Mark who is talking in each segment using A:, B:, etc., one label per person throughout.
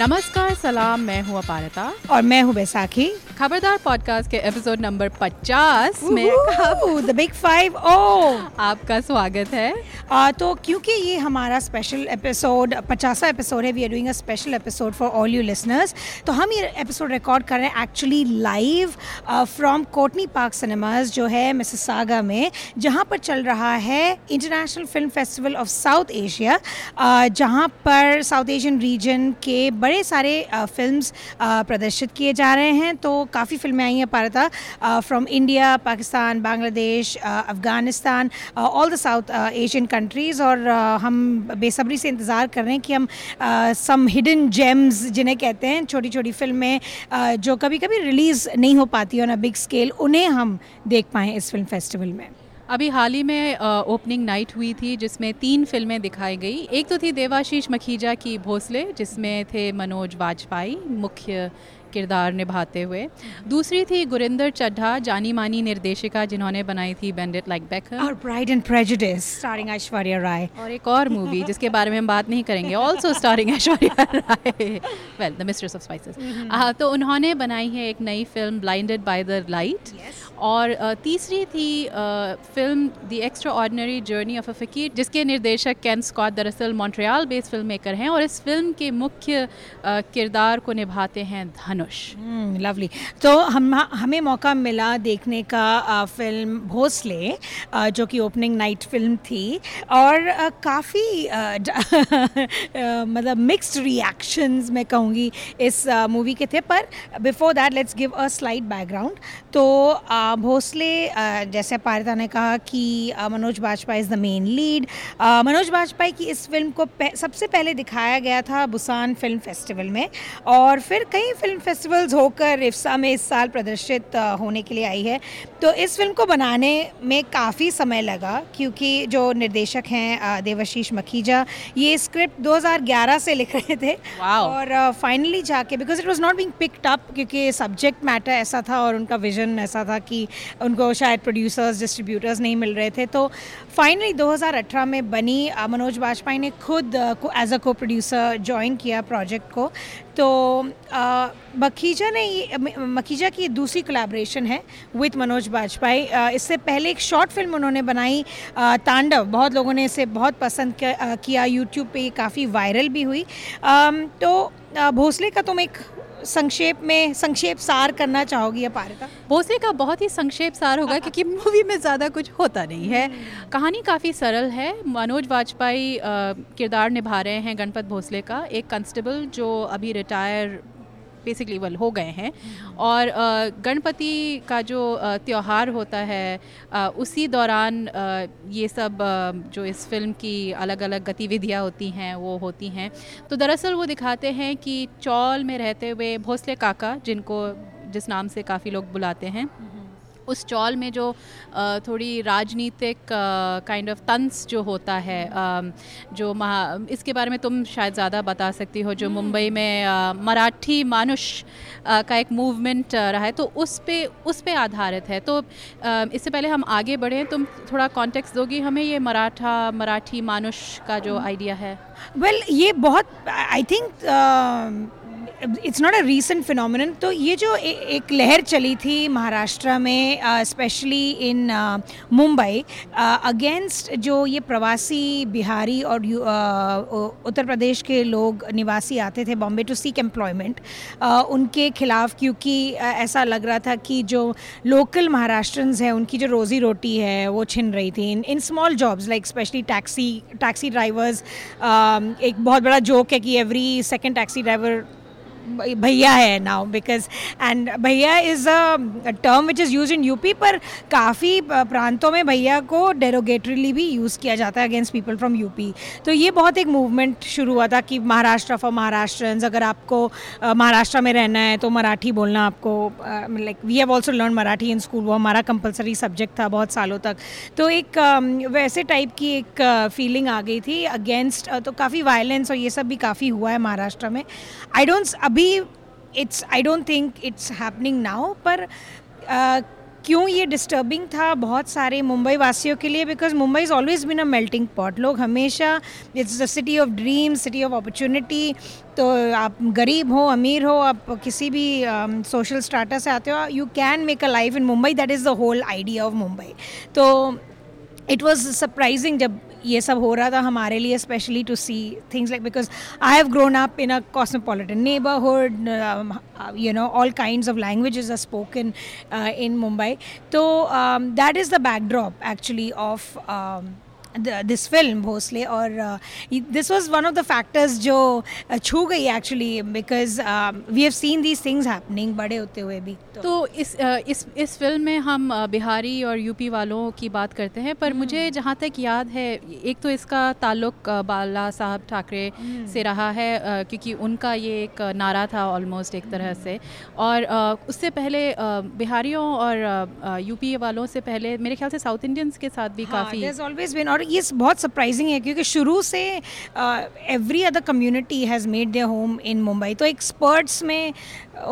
A: नमस्कार सलाम मैं हूँ अपारता।
B: और मैं हूँ बैसाखी।
A: खबरदार पॉडकास्ट के एपिसोड नंबर 50 में
B: द बिग फाइव ओ
A: आपका स्वागत है।
B: तो क्योंकि ये हमारा स्पेशल एपिसोड पचासा एपिसोड है we are doing a special episode for all you listeners तो हम ये एपिसोड रिकॉर्ड कर रहे हैं actually live from Courtney Park cinemas जो है मिसिसागा में, जहाँ पर चल रहा है international film festival of South Asia जहाँ पर साउथ एशियन रीजन के बड़े सारे फिल्म्स प्रदर्शित किए जा रहे हैं तो काफ़ी फ़िल्में आई हैं Parita from India Pakistan Bangladesh Afghanistan all the South Asian countries और uh, हम बेसब्री से इंतज़ार कर रहे हैं कि हम सम हिडन जेम्स जिन्हें कहते हैं छोटी छोटी फ़िल्में uh, जो कभी कभी रिलीज़ नहीं हो पाती ऑन अ बिग स्केल उन्हें हम देख पाएँ इस फ़िल्म फेस्टिवल में।
A: अभी हाल ही में ओपनिंग नाइट हुई थी जिसमें तीन फ़िल्में दिखाई गई। एक तो थी देवाशीष मखीजा की भोसले जिसमें थे मनोज वाजपेयी मुख्य किरदार निभाते हुए। दूसरी थी गुरिंदर चड्ढा जानी मानी निर्देशिका जिन्होंने बनाई थी बैंडेड लाइक बैक
B: और bride and prejudice starring Aishwarya Rai
A: और एक और मूवी जिसके बारे में हम बात नहीं करेंगे also starring Aishwarya Rai well the mistress of spices तो उन्होंने बनाई है एक नई film blinded by the light और तीसरी थी film the extraordinary journey of a fakir जिसके निर्देशक कैन स्कॉट दरअसल मॉन्ट्रियाल बेस्ड फ़िल्म मेकर हैं और इस फ़िल्म के मुख्य किरदार को निभाते हैं धनुष।
B: लवली hmm, तो हम हमें मौका मिला देखने का फ़िल्म भोसले जो कि ओपनिंग नाइट फ़िल्म थी और काफ़ी मतलब मिक्स्ड रिएक्शंस मैं कहूँगी इस मूवी के थे। पर before that let's give a slight background तो भोसले जैसे पारिता ने कहा कि Manoj Bajpayee is the main lead Manoj Bajpayee की इस फ़िल्म को सबसे पहले दिखाया गया था बुसान फ़िल्म फेस्टिवल में और फिर कई फ़िल्म फेस्टिवल्स होकर रिफ्सा में इस साल प्रदर्शित होने के लिए आई है। तो इस फ़िल्म को बनाने में काफ़ी समय लगा क्योंकि जो निर्देशक हैं देवाशीष मखीजा ये स्क्रिप्ट 2011 से लिख रहे थे। और फाइनली जाके because it was not being picked up क्योंकि सब्जेक्ट मैटर ऐसा था और उनका विजन ऐसा था कि उनको शायद प्रोड्यूसर्स डिस्ट्रीब्यूटर्स नहीं मिल रहे थे। तो फाइनली 2018 में बनी मनोज वाजपेयी ने खुद एज अ, को प्रोड्यूसर ज्वाइन किया प्रोजेक्ट को। तो मखीजा ने मखीजा की दूसरी कोलैबोरेशन है विथ मनोज वाजपेयी इससे पहले एक शॉर्ट फ़िल्म उन्होंने बनाई तांडव। बहुत लोगों ने इसे बहुत पसंद किया यूट्यूब पे काफ़ी वायरल भी हुई। तो भोसले का तुम एक संक्षेप में संक्षेप सार करना चाहोगी अपारिता
A: भोसले का बहुत ही संक्षेप सार होगा क्योंकि मूवी में ज़्यादा कुछ होता नहीं है। कहानी काफ़ी सरल है। मनोज वाजपेयी किरदार निभा रहे हैं गणपत भोसले का। एक कंस्टेबल जो अभी रिटायर बेसिकली वल हो गए हैं। और गणपति का जो त्यौहार होता है उसी दौरान ये सब जो इस फ़िल्म की अलग अलग गतिविधियाँ होती हैं, वो होती हैं। तो दरअसल वो दिखाते हैं कि चौल में रहते हुए भोसले काका, जिनको, जिस नाम से काफ़ी लोग बुलाते हैं उस चौल में जो थोड़ी राजनीतिक काइंड ऑफ़ तंस जो होता है जो महा इसके बारे में तुम शायद ज़्यादा बता सकती हो जो हम्म। मुंबई में मराठी मानुष का एक मूवमेंट रहा है तो उस पे उस पे आधारित है तो इससे पहले हम आगे बढ़ें तुम थोड़ा कॉन्टेक्स्ट दोगी हमें ये मराठा मराठी मानुष का जो आइडिया हम्म। है
B: वेल well, ये बहुत I think it's not a recent phenomenon तो ये जो ए, एक लहर चली थी महाराष्ट्र में स्पेशली इन मुंबई अगेंस्ट जो ये प्रवासी बिहारी और उत्तर प्रदेश के लोग निवासी आते थे बॉम्बे टू सीक एम्प्लॉयमेंट उनके खिलाफ क्योंकि uh, ऐसा लग रहा था कि जो लोकल महाराष्ट्रंस हैं उनकी जो रोज़ी रोटी है वो छिन रही थी। In in small jobs like specially taxi taxi drivers एक बहुत बड़ा जोक है कि एवरी सेकेंड टैक्सी ड्राइवर भैया है now because and bhaiya is a term which is use in UP पर काफ़ी प्रांतों में भैया को डेरोगेटरीली भी यूज़ किया जाता है अगेंस्ट पीपल फ्रॉम यूपी तो ये बहुत एक मूवमेंट शुरू हुआ था कि महाराष्ट्र फॉर महाराष्ट्र अगर आपको महाराष्ट्र में रहना है तो मराठी बोलना आपको like we have also learn Marathi in school वो हमारा कंपलसरी सब्जेक्ट था बहुत सालों तक. तो एक वैसे टाइप की एक फीलिंग आ गई थी अगेंस्ट तो काफ़ी वायलेंस और ये सब भी काफ़ी हुआ है महाराष्ट्र में. आई डोंट अभी it's I don't think it's happening now पर क्यों ये डिस्टर्बिंग था बहुत सारे मुंबई वासियों के लिए? Because Mumbai is always been a melting pot लोग हमेशा it's the city of dream city of opportunity तो आप गरीब हो अमीर हो आप किसी भी सोशल um, स्टार्टर से आते हो you can make a life in Mumbai that is the whole idea of Mumbai तो इट वॉज़ सरप्राइजिंग जब ये सब हो रहा था हमारे लिए specially to see things like because I have grown up in a cosmopolitan neighbourhood you know all kind of language are spoken in Mumbai तो that is the backdrop actually of this film Bhonsle और this was one of the factors जो uh, छू गई actually because we have seen these things happening बड़े होते हुए भी
A: तो, तो इस uh, इस इस फ़िल्म में हम uh, बिहारी और यूपी वालों की बात करते हैं पर मुझे hmm. जहाँ तक याद है एक तो इसका ताल्लुक बाला साहब ठाकरे hmm. से रहा है क्योंकि उनका ये एक नारा था ऑलमोस्ट एक तरह से और उससे पहले बिहारियों और यूपी वालों से पहले मेरे ख्याल से साउथ इंडियंस के साथ भी हाँ, काफ़ी
B: और ये बहुत सरप्राइजिंग है क्योंकि शुरू से every other community has made their home in Mumbai तो एक्सपर्ट्स में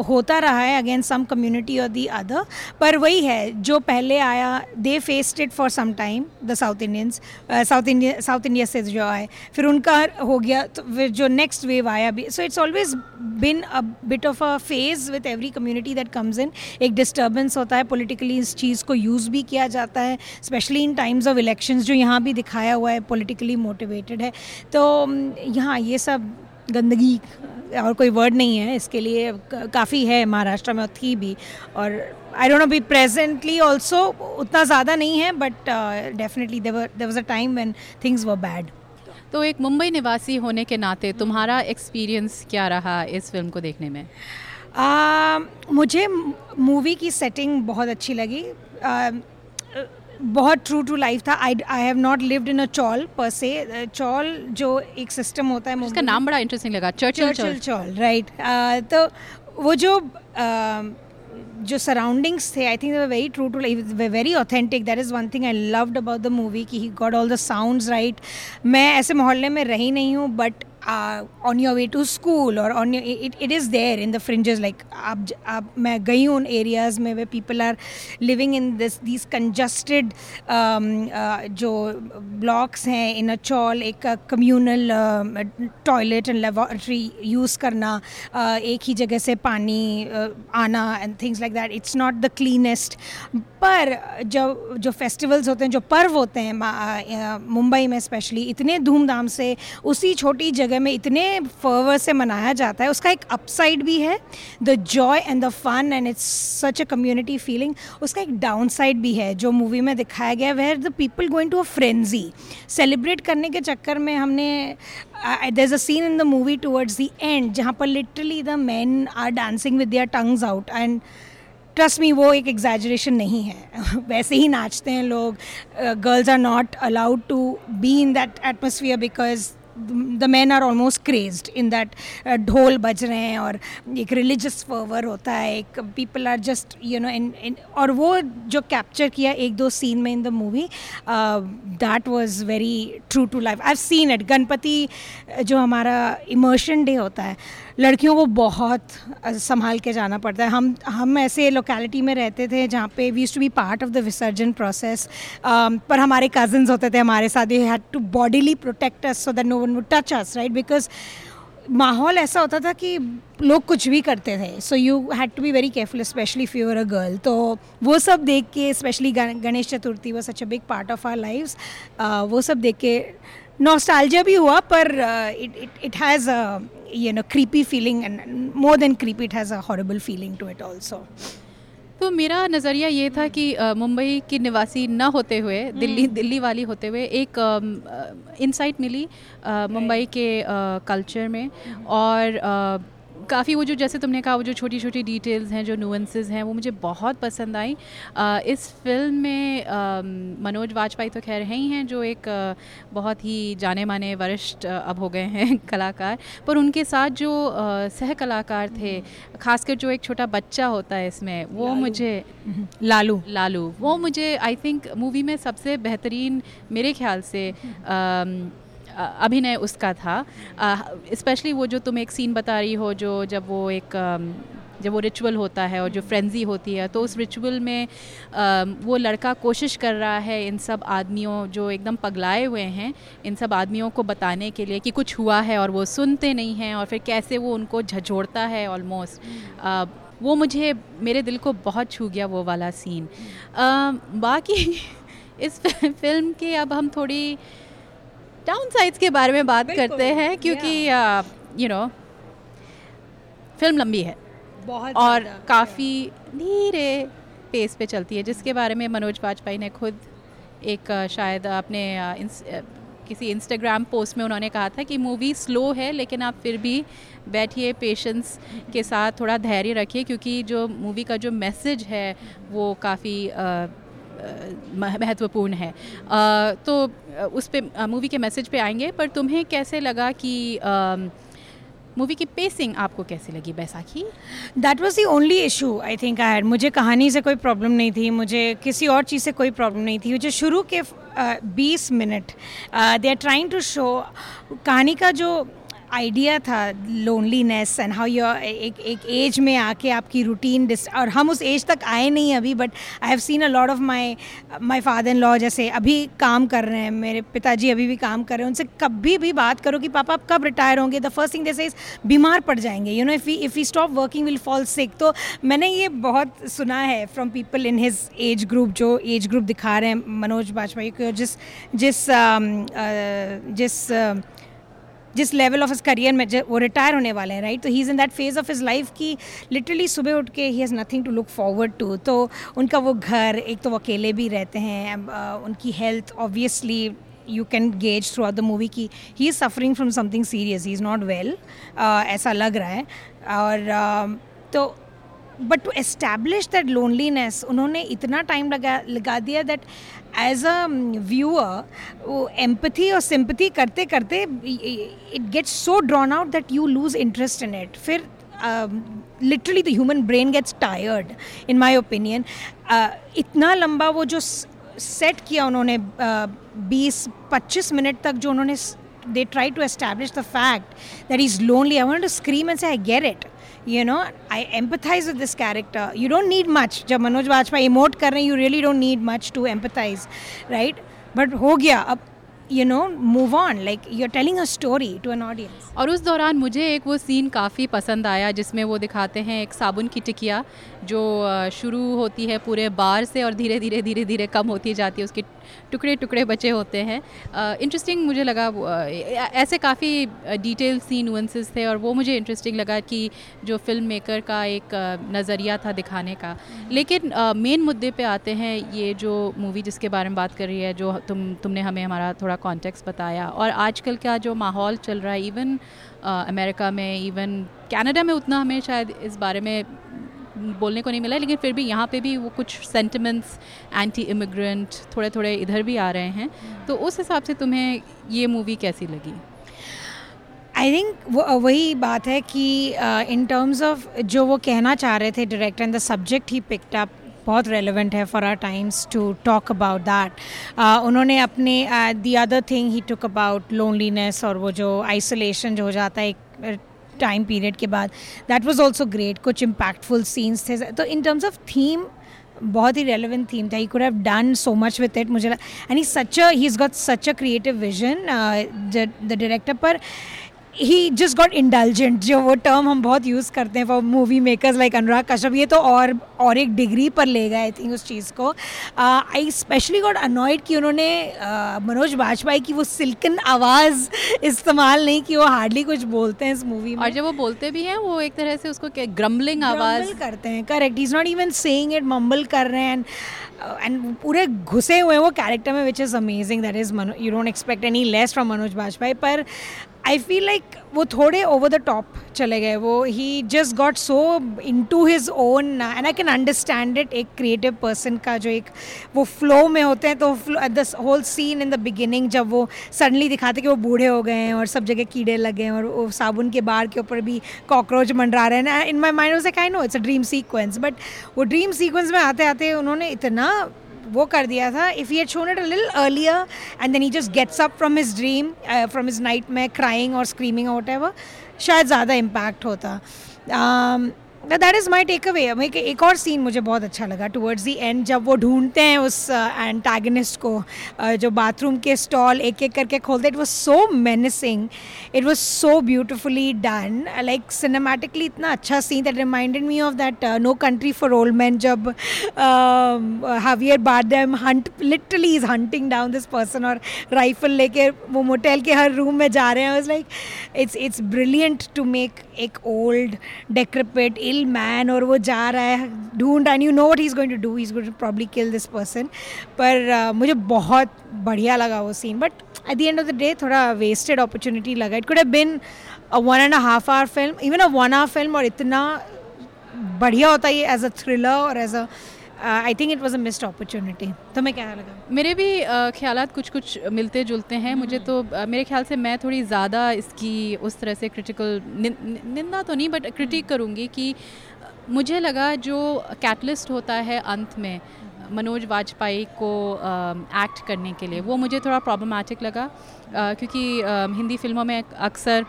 B: होता रहा है अगेंस्ट सम कम्युनिटी और दी अदर पर वही है, जो पहले आया they faced it for some time the South Indians South India South India से जो आए, फिर उनका हो गया तो फिर जो नेक्स्ट वेव आया भी so it's always been a bit of a phase with every community that comes in एक डिस्टर्बेंस होता है पोलिटिकली इस चीज़ को यूज़ भी किया जाता है specially in times of elections जो यहाँ भी दिखाया हुआ है पोलिटिकली मोटिवेटेड है। तो यहाँ ये सब गंदगी और कोई वर्ड नहीं है इसके लिए काफ़ी है महाराष्ट्र में और थी भी। और I don't know be presently also उतना ज़्यादा नहीं है but definitely there was a time when things were bad
A: तो एक मुंबई निवासी होने के नाते तुम्हारा एक्सपीरियंस क्या रहा इस फ़िल्म को देखने में?
B: Uh, मुझे मूवी की सेटिंग बहुत अच्छी लगी। Uh, बहुत ट्रू टू लाइफ था. I I have not lived in a chawl per se chawl जो एक सिस्टम होता है
A: उसका नाम बड़ा इंटरेस्टिंग लगा. चर्चिल
B: चॉल राइट तो वो जो uh, जो सराउंडिंग्स थे I think very true to life very authentic that is one thing I loved about the movie कि he got all the sounds right मैं ऐसे मोहल्ले में रही नहीं हूँ but uh, on your way to school or on your it, it is there in the fringes like ab, ab, मैं गई हूँ एरियाज़ में where people are living in this these congested जो ब्लॉक्स हैं इन अ चॉल एक communal toilet and lavatory use करना uh, एक ही जगह से पानी uh, आना and things like that it's not the cleanest पर जो जो फेस्टिवल्स होते हैं जो पर्व होते हैं मुंबई में स्पेशली इतने धूमधाम से उसी छोटी जगह जगह में इतने फर्वर से मनाया जाता है, उसका एक अपसाइड भी है the joy and the fun and it's such a community feeling उसका एक डाउन साइड भी है, जो मूवी में दिखाया गया where the people going to a frenzy celebrate करने के चक्कर में हमने there is a scene in the movie towards the end जहाँ पर literally the man are dancing with their tongues out and trust me वो एक एग्जैजरेशन नहीं है. वैसे ही नाचते हैं लोग girls are not allowed to be in that atmosphere because the man are almost crazed in that ढोल बज रहे हैं और एक रिलीजियस फर्वर होता है एक people are just you know in और वो जो कैप्चर किया एक दो सीन में in the movie that was very true to life I seen it Ganpati जो हमारा इमर्शन डे होता है लड़कियों को बहुत संभाल के जाना पड़ता है। हम हम ऐसे लोकेलिटी में रहते थे जहाँ पे we to be part of the visarjan process पर हमारे कजन्स होते थे हमारे साथ। They had to bodily protect us so that no one would touch us right because माहौल ऐसा होता था कि लोग कुछ भी करते थे। So you had to be very careful specially if you're a girl तो वो सब देख के स्पेशली गणेश चतुर्थी वो such a big part of our life वो सब देख के नॉस्टैल्जिया भी हुआ, पर it it it has you know creepy feeling and more than creepy it has a horrible feeling to it also
A: तो मेरा नज़रिया ये था कि मुंबई की निवासी न होते हुए दिल्ली हम्म। दिल्ली वाली होते हुए एक इनसाइट मिली मुंबई के कल्चर में हम्म। और काफ़ी वो जो जैसे तुमने कहा वो जो छोटी छोटी डिटेल्स हैं जो नुअंसेस हैं वो मुझे बहुत पसंद आई। इस फ़िल्म में मनोज वाजपेयी तो खैर हैं ही हैं जो एक बहुत ही जाने माने वरिष्ठ अब हो गए हैं कलाकार। पर उनके साथ जो सह कलाकार थे खासकर जो एक छोटा बच्चा होता है इसमें वो लालू। मुझे लालू। लालू। वो मुझे आई थिंक मूवी में सबसे बेहतरीन मेरे ख्याल से आ, अभिनय उसका था। स्पेशली वो जो तुम एक सीन बता रही हो, जो जब वो एक जब वो रिचुअल होता है और जो फ्रेंजी होती है तो उस रिचुअल में वो लड़का कोशिश कर रहा है इन सब आदमियों, जो एकदम पगलाए हुए हैं, इन सब आदमियों को बताने के लिए कि कुछ हुआ है और वो सुनते नहीं हैं और फिर कैसे वो उनको झचोड़ता है ऑलमोस्ट वो मुझे, मेरे दिल को बहुत छू गया वो वाला सीन बाकी इस फ़िल्म के अब हम थोड़ी डाउन साइड्स के बारे में बात करते हैं क्योंकि यू नो फ़िल्म लंबी है बहुत और काफ़ी धीरे पेस पे चलती है जिसके बारे में मनोज वाजपेयी ने खुद एक शायद अपने किसी इंस्टाग्राम पोस्ट में उन्होंने कहा था कि मूवी स्लो है लेकिन आप फिर भी बैठिए पेशेंस के साथ थोड़ा धैर्य रखिए क्योंकि जो मूवी का जो मैसेज है वो काफ़ी महत्वपूर्ण है। तो उस पर मूवी के मैसेज पे आएँगे, पर तुम्हें कैसे लगा कि मूवी की पेसिंग आपको कैसी लगी Baisakhi?
B: That was the only issue I think I मुझे कहानी से कोई प्रॉब्लम नहीं थी, मुझे किसी और चीज़ से कोई प्रॉब्लम नहीं थी। जो शुरू के बीस minute they are trying to show कहानी का जो आइडिया था लोनलीनेस एंड हाउ योर एक एक एज में आके आपकी रूटीन और हम उस एज तक आए नहीं अभी but I have seen a lot of my my father in law जैसे अभी काम कर रहे हैं, मेरे पिताजी अभी भी काम कर रहे हैं, उनसे कभी भी बात करो कि पापा आप कब रिटायर होंगे? द फ़र्स्ट थिंग जैसे इज़ बीमार पड़ जाएँगे। You know if if you stop working will fall sick तो मैंने ये बहुत सुना है from people in his age group जो एज ग्रुप दिखा रहे हैं, मनोज बाजपेयी को जिस जिस जिस जिस लेवल ऑफ़ इस करियर में वो रिटायर होने वाले हैं राइट तो he is in that phase of his life की लिटरली सुबह उठ के he has nothing to look forward to तो उनका वो घर एक तो वो अकेले भी रहते हैं उनकी health obviously you can gauge throughout the movie की he is suffering from something serious he is not well ऐसा लग रहा है। और uh, तो but to establish that loneliness उन्होंने इतना टाइम लगा लगा दिया दैट एज अ व्यूअर वो एम्पथी और सिंपथी करते करते it gets so drawn out that you lose interest in it फिर literally the human brain gets tired in my opinion इतना लंबा वो जो सेट किया उन्होंने बीस, पच्चीस मिनट तक जो उन्होंने they try to establish the fact that he's lonely I want to scream and say I get it you know I empathise with this character you don't need much जब Manoj Vajpayee emote कर रहे हैं you really don't need much to empathise right but हो गया. अब you know move on like you are telling a story to an audience
A: और उस दौरान मुझे एक वो सीन काफ़ी पसंद आया, जिसमें वो दिखाते हैं एक साबुन की टिकिया जो शुरू होती है पूरे बार से और धीरे धीरे धीरे धीरे कम होती जाती है उसके टुकड़े टुकड़े बचे होते हैं। इंटरेस्टिंग मुझे लगा ऐसे काफ़ी डिटेल सीन नुअंसेस थे और वो मुझे इंटरेस्टिंग लगा कि जो फ़िल्म मेकर का एक नज़रिया था दिखाने का। लेकिन मेन मुद्दे पे आते हैं ये जो मूवी जिसके बारे में बात कर रही है जो तुम तुमने हमें हमारा थोड़ा कॉन्टेक्स्ट बताया और आजकल का जो माहौल चल रहा है इवन अमेरिका में इवन कनाडा में उतना हमें शायद इस बारे में बोलने को नहीं मिला, लेकिन फिर भी यहाँ पे भी वो कुछ सेंटिमेंट्स एंटी इमिग्रेंट थोड़े थोड़े इधर भी आ रहे हैं। तो उस हिसाब से तुम्हें ये मूवी कैसी लगी?
B: आई थिंक वही बात है कि इन टर्म्स ऑफ़ जो वो कहना चाह रहे थे director and the subject he picked up बहुत रेलिवेंट है for our times to talk about that उन्होंने अपने the other thing he took about loneliness और वो जो आइसोलेशन जो हो जाता है, एक टाइम पीरियड के बाद दैट वॉज़ ऑल्सो ग्रेट कुछ इम्पैक्टफुल सीन्स थे। तो इन टर्म्स ऑफ़ थीम बहुत ही रेलिवेंट थीम था। He could have done so much with it मुझे and he such he is got such a creative vision the director पर। He just got intelligent जो वो term हम बहुत use करते हैं for movie makers like Anurag Kashyap ये तो और और एक डिग्री पर ले गए आई थिंक उस चीज़ को। आई स्पेशली गॉट अनॉयड कि उन्होंने uh, मनोज बाजपेयी की वो सिल्कन आवाज़ इस्तेमाल नहीं की वो हार्डली कुछ बोलते हैं इस मूवी में।
A: और जब वो बोलते भी हैं वो एक तरह से उसको ग्रम्बलिंग आवाज़।
B: करते हैं correct is not even saying it mumble कर रहे हैं एंड पूरे घुसे हुए हैं वो कैरेक्टर में which is amazing that is you don't expect any less from Manoj Bajpayee पर आई फील लाइक वो थोड़े ओवर द टॉप चले गए। वो he just got so into his own and I can understand it एक creative person का जो एक वो फ्लो में होते हैं तो the whole scene in the beginning जब वो सडनली दिखाते कि वो बूढ़े हो गए हैं और सब जगह कीड़े लगे हैं और वो साबुन के बार के ऊपर भी कॉकरोच मंडरा रहे हैं। इन माई माइंड से kind no it's a dream sequence but वो ड्रीम सीक्वेंस में आते आते उन्होंने इतना वो कर दिया था। If he shown it a little earlier and then he just gets up from his dream from his night में क्राइंग और स्क्रीमिंग आउट है वो शायद ज़्यादा इम्पैक्ट होता। Um, that is my take away एक और सीन मुझे बहुत अच्छा लगा टुवर्ड्स दी एंड जब वो ढूंढते हैं उस एंटागनिस्ट uh, को uh, जो बाथरूम के स्टॉल एक एक करके खोलते it was so menacing it was so beautifully done like cinematically इतना अच्छा scene that reminded me of that no country for old man जब Javier Bardem hunt literally is hunting down this person और rifle लेके वो motel के हर room में जा रहे हैं। Like it's it's brilliant to make एक ओल्ड डेक्रपेट इल मैन और वो जा रहा है ढूंढ and you know what he is going to do is going to probably kill this person पर uh, मुझे बहुत बढ़िया लगा वो scene but at the end of the day थोड़ा वेस्टेड अपॉर्चुनिटी लगा। It could have been a one and half hour film even a one hour film और इतना बढ़िया होता है एज अ थ्रिलर और as a I think it was a missed opportunity तो मैं क्या लगा
A: मेरे भी ख्याल कुछ कुछ मिलते जुलते हैं। मुझे हम्म। तो uh, मेरे ख्याल से मैं थोड़ी ज़्यादा इसकी उस तरह से क्रिटिकल निंदा तो नहीं बट क्रिटिक हम्म। करूँगी कि मुझे लगा जो कैटलिस्ट होता है अंत में मनोज वाजपेयी को एक्ट करने के लिए वो मुझे थोड़ा प्रॉब्लमेटिक लगा। क्योंकि हिंदी फ़िल्मों में अक्सर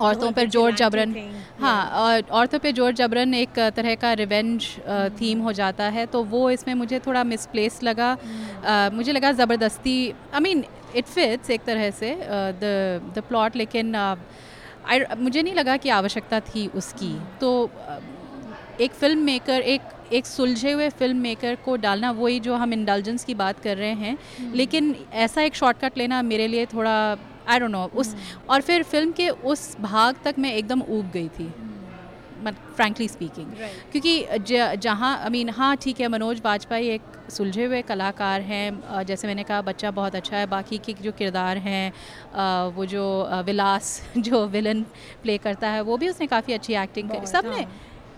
A: औरतों पर ज़ोर जबरन। हाँ और औरतों पे ज़ोर जबरन एक तरह का रिवेंज थीम हो जाता है। तो वो इसमें मुझे थोड़ा मिसप्लेस लगा। Uh, मुझे लगा ज़बरदस्ती आई मीन इट फिट्स एक तरह से द द प्लॉट लेकिन मुझे नहीं लगा कि आवश्यकता थी उसकी। तो uh, एक फ़िल्म मेकर एक एक सुलझे हुए फ़िल्म मेकर को डालना वही जो हम इंडल्जेंस की बात कर रहे हैं। Hmm. लेकिन ऐसा एक शॉर्टकट लेना मेरे लिए थोड़ा आई डोंट नो उस hmm. और फिर फ़िल्म के उस भाग तक मैं एकदम ऊब गई थी फ्रेंकली स्पीकिंग क्योंकि जहाँ आई मीन हाँ ठीक है मनोज वाजपेयी एक सुलझे हुए कलाकार हैं जैसे मैंने कहा बच्चा बहुत अच्छा है बाकी के जो किरदार हैं वो जो विलास जो विलन प्ले करता है वो भी उसने काफ़ी अच्छी एक्टिंग करी। सबने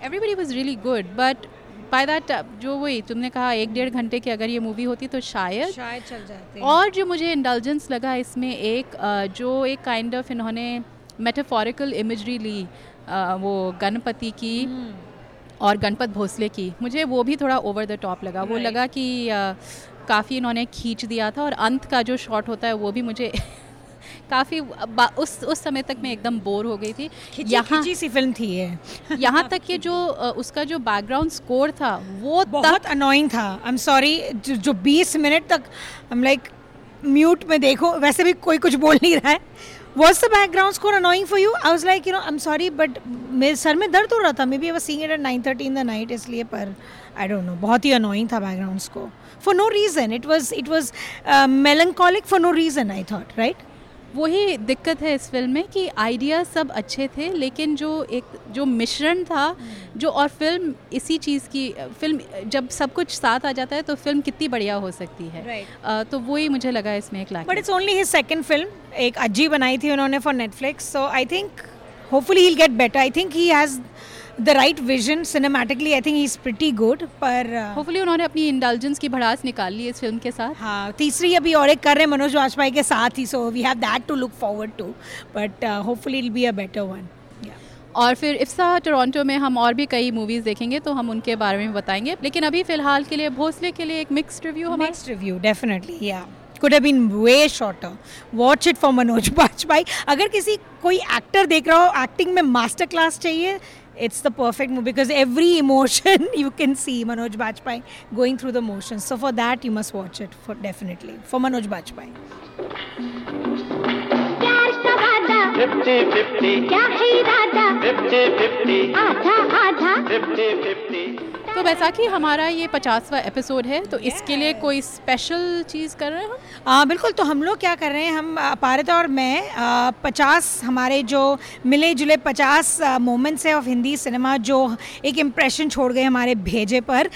A: everybody was really good but by that जो वही तुमने कहा एक डेढ़ घंटे की अगर ये मूवी होती तो शायद
B: शायद चल जाते
A: और जो मुझे इंडल्जेंस लगा इसमें एक जो एक काइंड ऑफ़ इन्होंने मेटाफोरिकल इमेजरी ली वो गणपति की hmm. और गणपत भोसले की मुझे वो भी थोड़ा ओवर द टॉप लगा right. वो लगा कि काफ़ी इन्होंने खींच दिया था और अंत का जो शॉट होता है वो भी मुझे काफ़ी उस उस समय तक मैं एकदम बोर हो गई थी।
B: यहाँ सी फ़िल्म थी ये।
A: यहाँ तक कि जो उसका जो बैकग्राउंड स्कोर था वो
B: बहुत अनोइंग था। आई एम सॉरी जो बीस मिनट तक हम लाइक म्यूट में देखो वैसे भी कोई कुछ बोल नहीं रहा है। Was the background score annoying for you I was like you know I am sorry but मेरे सर में दर्द हो रहा था। Maybe I seeing it at nine thirty in the night इसलिए पर आई डोंट नो बहुत ही अनोइंग था background score for no reason it was it was melancholic for no reason I thought right
A: वही दिक्कत है इस फ़िल्म में कि आइडिया सब अच्छे थे लेकिन जो एक जो मिश्रण था हम्म। जो और फ़िल्म इसी चीज़ की फ़िल्म जब सब कुछ साथ आ जाता है तो फ़िल्म कितनी बढ़िया हो सकती है right. आ, तो वही मुझे लगा इसमें एक
B: but it's only his second film एक अज्जी बनाई थी उन्होंने for Netflix so I think hopefully he get better I think he has the right vision cinematically I think is pretty good पर
A: होपफुली uh, उन्होंने अपनी इंडल्जेंस की भड़ास निकाल ली इस फ़िल्म के साथ।
B: हाँ तीसरी अभी और एक कर रहे हैं मनोज वाजपेयी के साथ ही so we have that to look forward to but hopefully it'll be a better one
A: और फिर इफ्सा टोरंटो में हम और भी कई मूवीज़ देखेंगे तो हम उनके बारे में बताएँगे। लेकिन अभी फ़िलहाल के लिए भोसले के लिए एक मिक्स्ड रिव्यू हमारा।
B: Mixed review definitely yeah could have been way shorter watch it for Manoj Vajpayee अगर किसी कोई एक्टर देख रहा हो एक्टिंग में मास्टर क्लास चाहिए it's the perfect movie because every emotion you can see Manoj Bajpayee going through the motions. So for that you must watch it for definitely for Manoj Bajpayee. 50 50 क्या है इरादा 50 50 आधा आधा 50 50
A: तो बैसाखी हमारा ये पचासवा एपिसोड है तो इसके लिए कोई स्पेशल चीज़ कर रहे हैं?
B: हम बिल्कुल तो हम लोग क्या कर रहे हैं हम पारित और मैं पचास हमारे जो मिले जुले पचास मोमेंट्स है ऑफ़ हिंदी सिनेमा जो एक इम्प्रेशन छोड़ गए हमारे भेजे पर।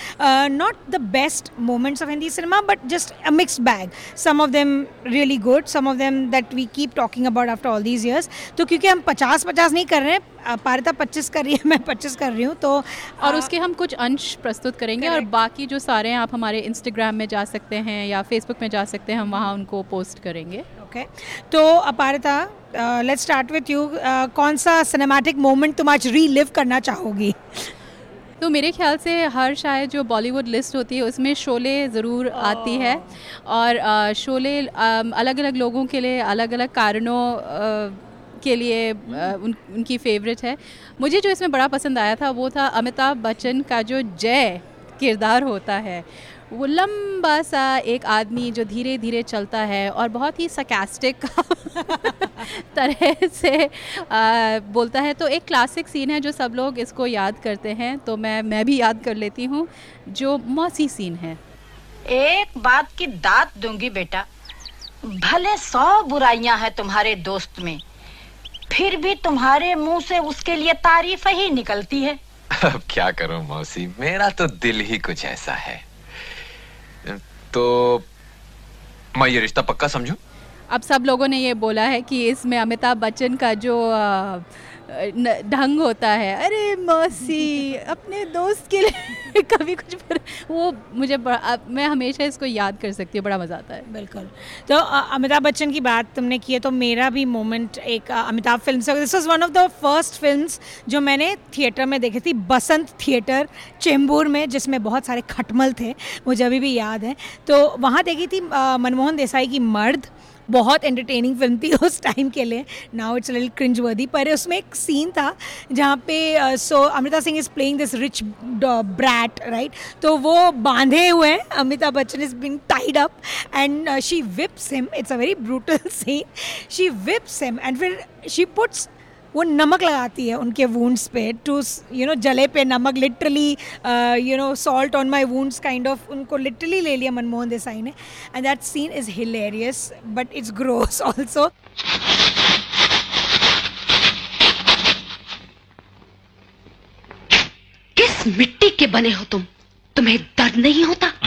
B: Not the best moments of Hindi cinema but just a mix bag some of them really good some of them that we keep talking about after all these years तो क्योंकि हम पचास पचास नहीं कर रहे हैं पारिता पच्चीस कर रही है मैं पच्चीस कर रही हूँ तो
A: और आ, उसके हम कुछ अंश प्रस्तुत करेंगे और बाकी जो सारे हैं आप हमारे इंस्टाग्राम में जा सकते हैं या फेसबुक में जा सकते हैं हम वहाँ उनको पोस्ट करेंगे।
B: ओके तो Aparita let's start with you कौन सा सिनेमैटिक मोमेंट तुम आज रीलिव करना चाहोगी?
A: तो मेरे ख्याल से हर शायद जो बॉलीवुड लिस्ट होती है उसमें शोले ज़रूर आती है। और शोले अलग अलग लोगों के लिए अलग अलग कारणों के लिए उन, उनकी फेवरेट है। मुझे जो इसमें बड़ा पसंद आया था वो था अमिताभ बच्चन का जो जय किरदार होता है। वो लंबा सा एक आदमी जो धीरे धीरे चलता है और बहुत ही सकेस्टिक तरह से आ, बोलता है। तो एक क्लासिक सीन है जो सब लोग इसको याद करते हैं तो मैं मैं भी याद कर लेती हूँ जो मौसी सीन है।
C: एक बात की दात दूँगी बेटा। भले सौ बुराइयाँ हैं तुम्हारे दोस्त में फिर भी तुम्हारे मुँह से उसके लिए तारीफ़ ही निकलती है।
D: अब क्या करूँ मौसी? मेरा तो दिल ही कुछ ऐसा है। तो मैं ये रिश्ता पक्का समझू?
A: अब सब लोगों ने ये बोला है कि इसमें अमिताभ बच्चन का जो ढंग होता है, अरे मौसी, अपने दोस्त के लिए कभी कुछ पर, वो मुझे बड़ा मैं हमेशा इसको याद कर सकती हूँ, बड़ा मज़ा आता है।
B: बिल्कुल। तो अमिताभ बच्चन की बात तुमने की है तो मेरा भी मोमेंट एक अमिताभ फ़िल्म से this was one of the first film जो मैंने थिएटर में देखी थी, बसंत थिएटर चेंबूर में, जिसमें बहुत सारे खटमल थे, मुझे अभी भी याद है। तो वहाँ देखी थी मनमोहन देसाई की मर्द बहुत एंटरटेनिंग फ़िल्म थी उस टाइम के लिए। नाउ इट्स लिल क्रिंज वर्दी पर उसमें एक सीन था जहाँ पे so Amrita Singh is playing this rich brat right तो वो बांधे हुए हैं Amitabh Bachchan is being tied up and she whips him it's a very brutal scene she whips him and फिर शी पुट्स वो नमक लगाती है उनके वूंड्स पे टू यू नो जले पे नमक literally you know salt on my wounds kind of उनको लिटरली ले लिया मनमोहन देसाई ने। And that scene is hilarious but it's gross also
E: किस मिट्टी के बने हो तुम? तुम्हें दर्द नहीं होता?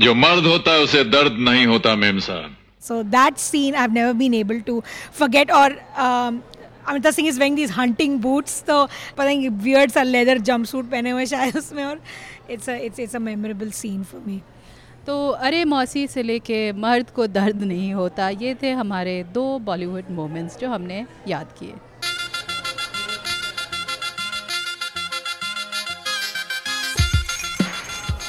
F: जो मर्द होता है उसे दर्द नहीं होता मेम साहब।
B: So that scene I've never been able to forget. Or um, Amrita Singh is wearing these hunting boots तो पता नहीं वियर्ड सा लेदर जंप सूट पहने हुए शायद उसमें और it's it's it's a memorable scene for me
A: तो अरे मौसी से लेके मर्द को दर्द नहीं होता ये थे हमारे दो बॉलीवुड मोमेंट्स जो हमने याद किए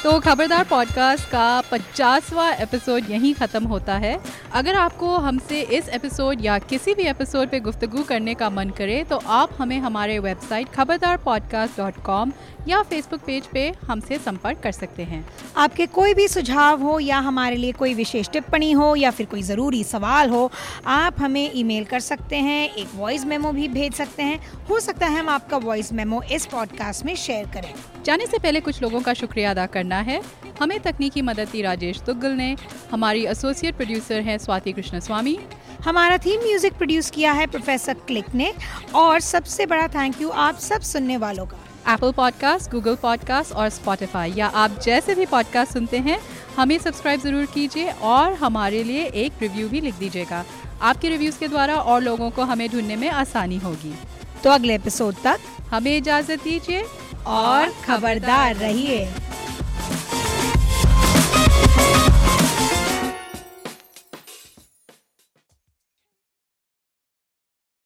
A: तो खबरदार पॉडकास्ट का पचासवा एपिसोड यहीं ख़त्म होता है अगर आपको हमसे इस एपिसोड या किसी भी एपिसोड पे गुफ्तगू करने का मन करे तो आप हमें हमारे website Khabardar podcast dot com या फेसबुक पेज पे हमसे संपर्क कर सकते हैं।
B: आपके कोई भी सुझाव हो या हमारे लिए कोई विशेष टिप्पणी हो या फिर कोई ज़रूरी सवाल हो आप हमें ईमेल कर सकते हैं एक वॉइस मेमो भी भेज सकते हैं। हो सकता है हम आपका वॉइस मेमो इस पॉडकास्ट में शेयर करें।
A: जाने से पहले कुछ लोगों का शुक्रिया अदा करना है। हमें तकनीकी मदद दी राजेश तुगल ने। हमारी एसोसिएट प्रोड्यूसर हैं स्वाति कृष्ण स्वामी
B: हमारा थीम म्यूज़िक प्रोड्यूस किया है प्रोफेसर क्लिक ने। और सबसे बड़ा थैंक यू आप सब सुनने वालों का।
A: एप्पल पॉडकास्ट गूगल पॉडकास्ट और स्पॉटिफाई या आप जैसे भी पॉडकास्ट सुनते हैं हमें सब्सक्राइब ज़रूर कीजिए और हमारे लिए एक रिव्यू भी लिख दीजिएगा। आपके रिव्यूज़ के द्वारा और लोगों को हमें ढूँढने में आसानी होगी।
B: तो अगले एपिसोड तक
A: हमें इजाज़त दीजिए
B: और खबरदार रहिए।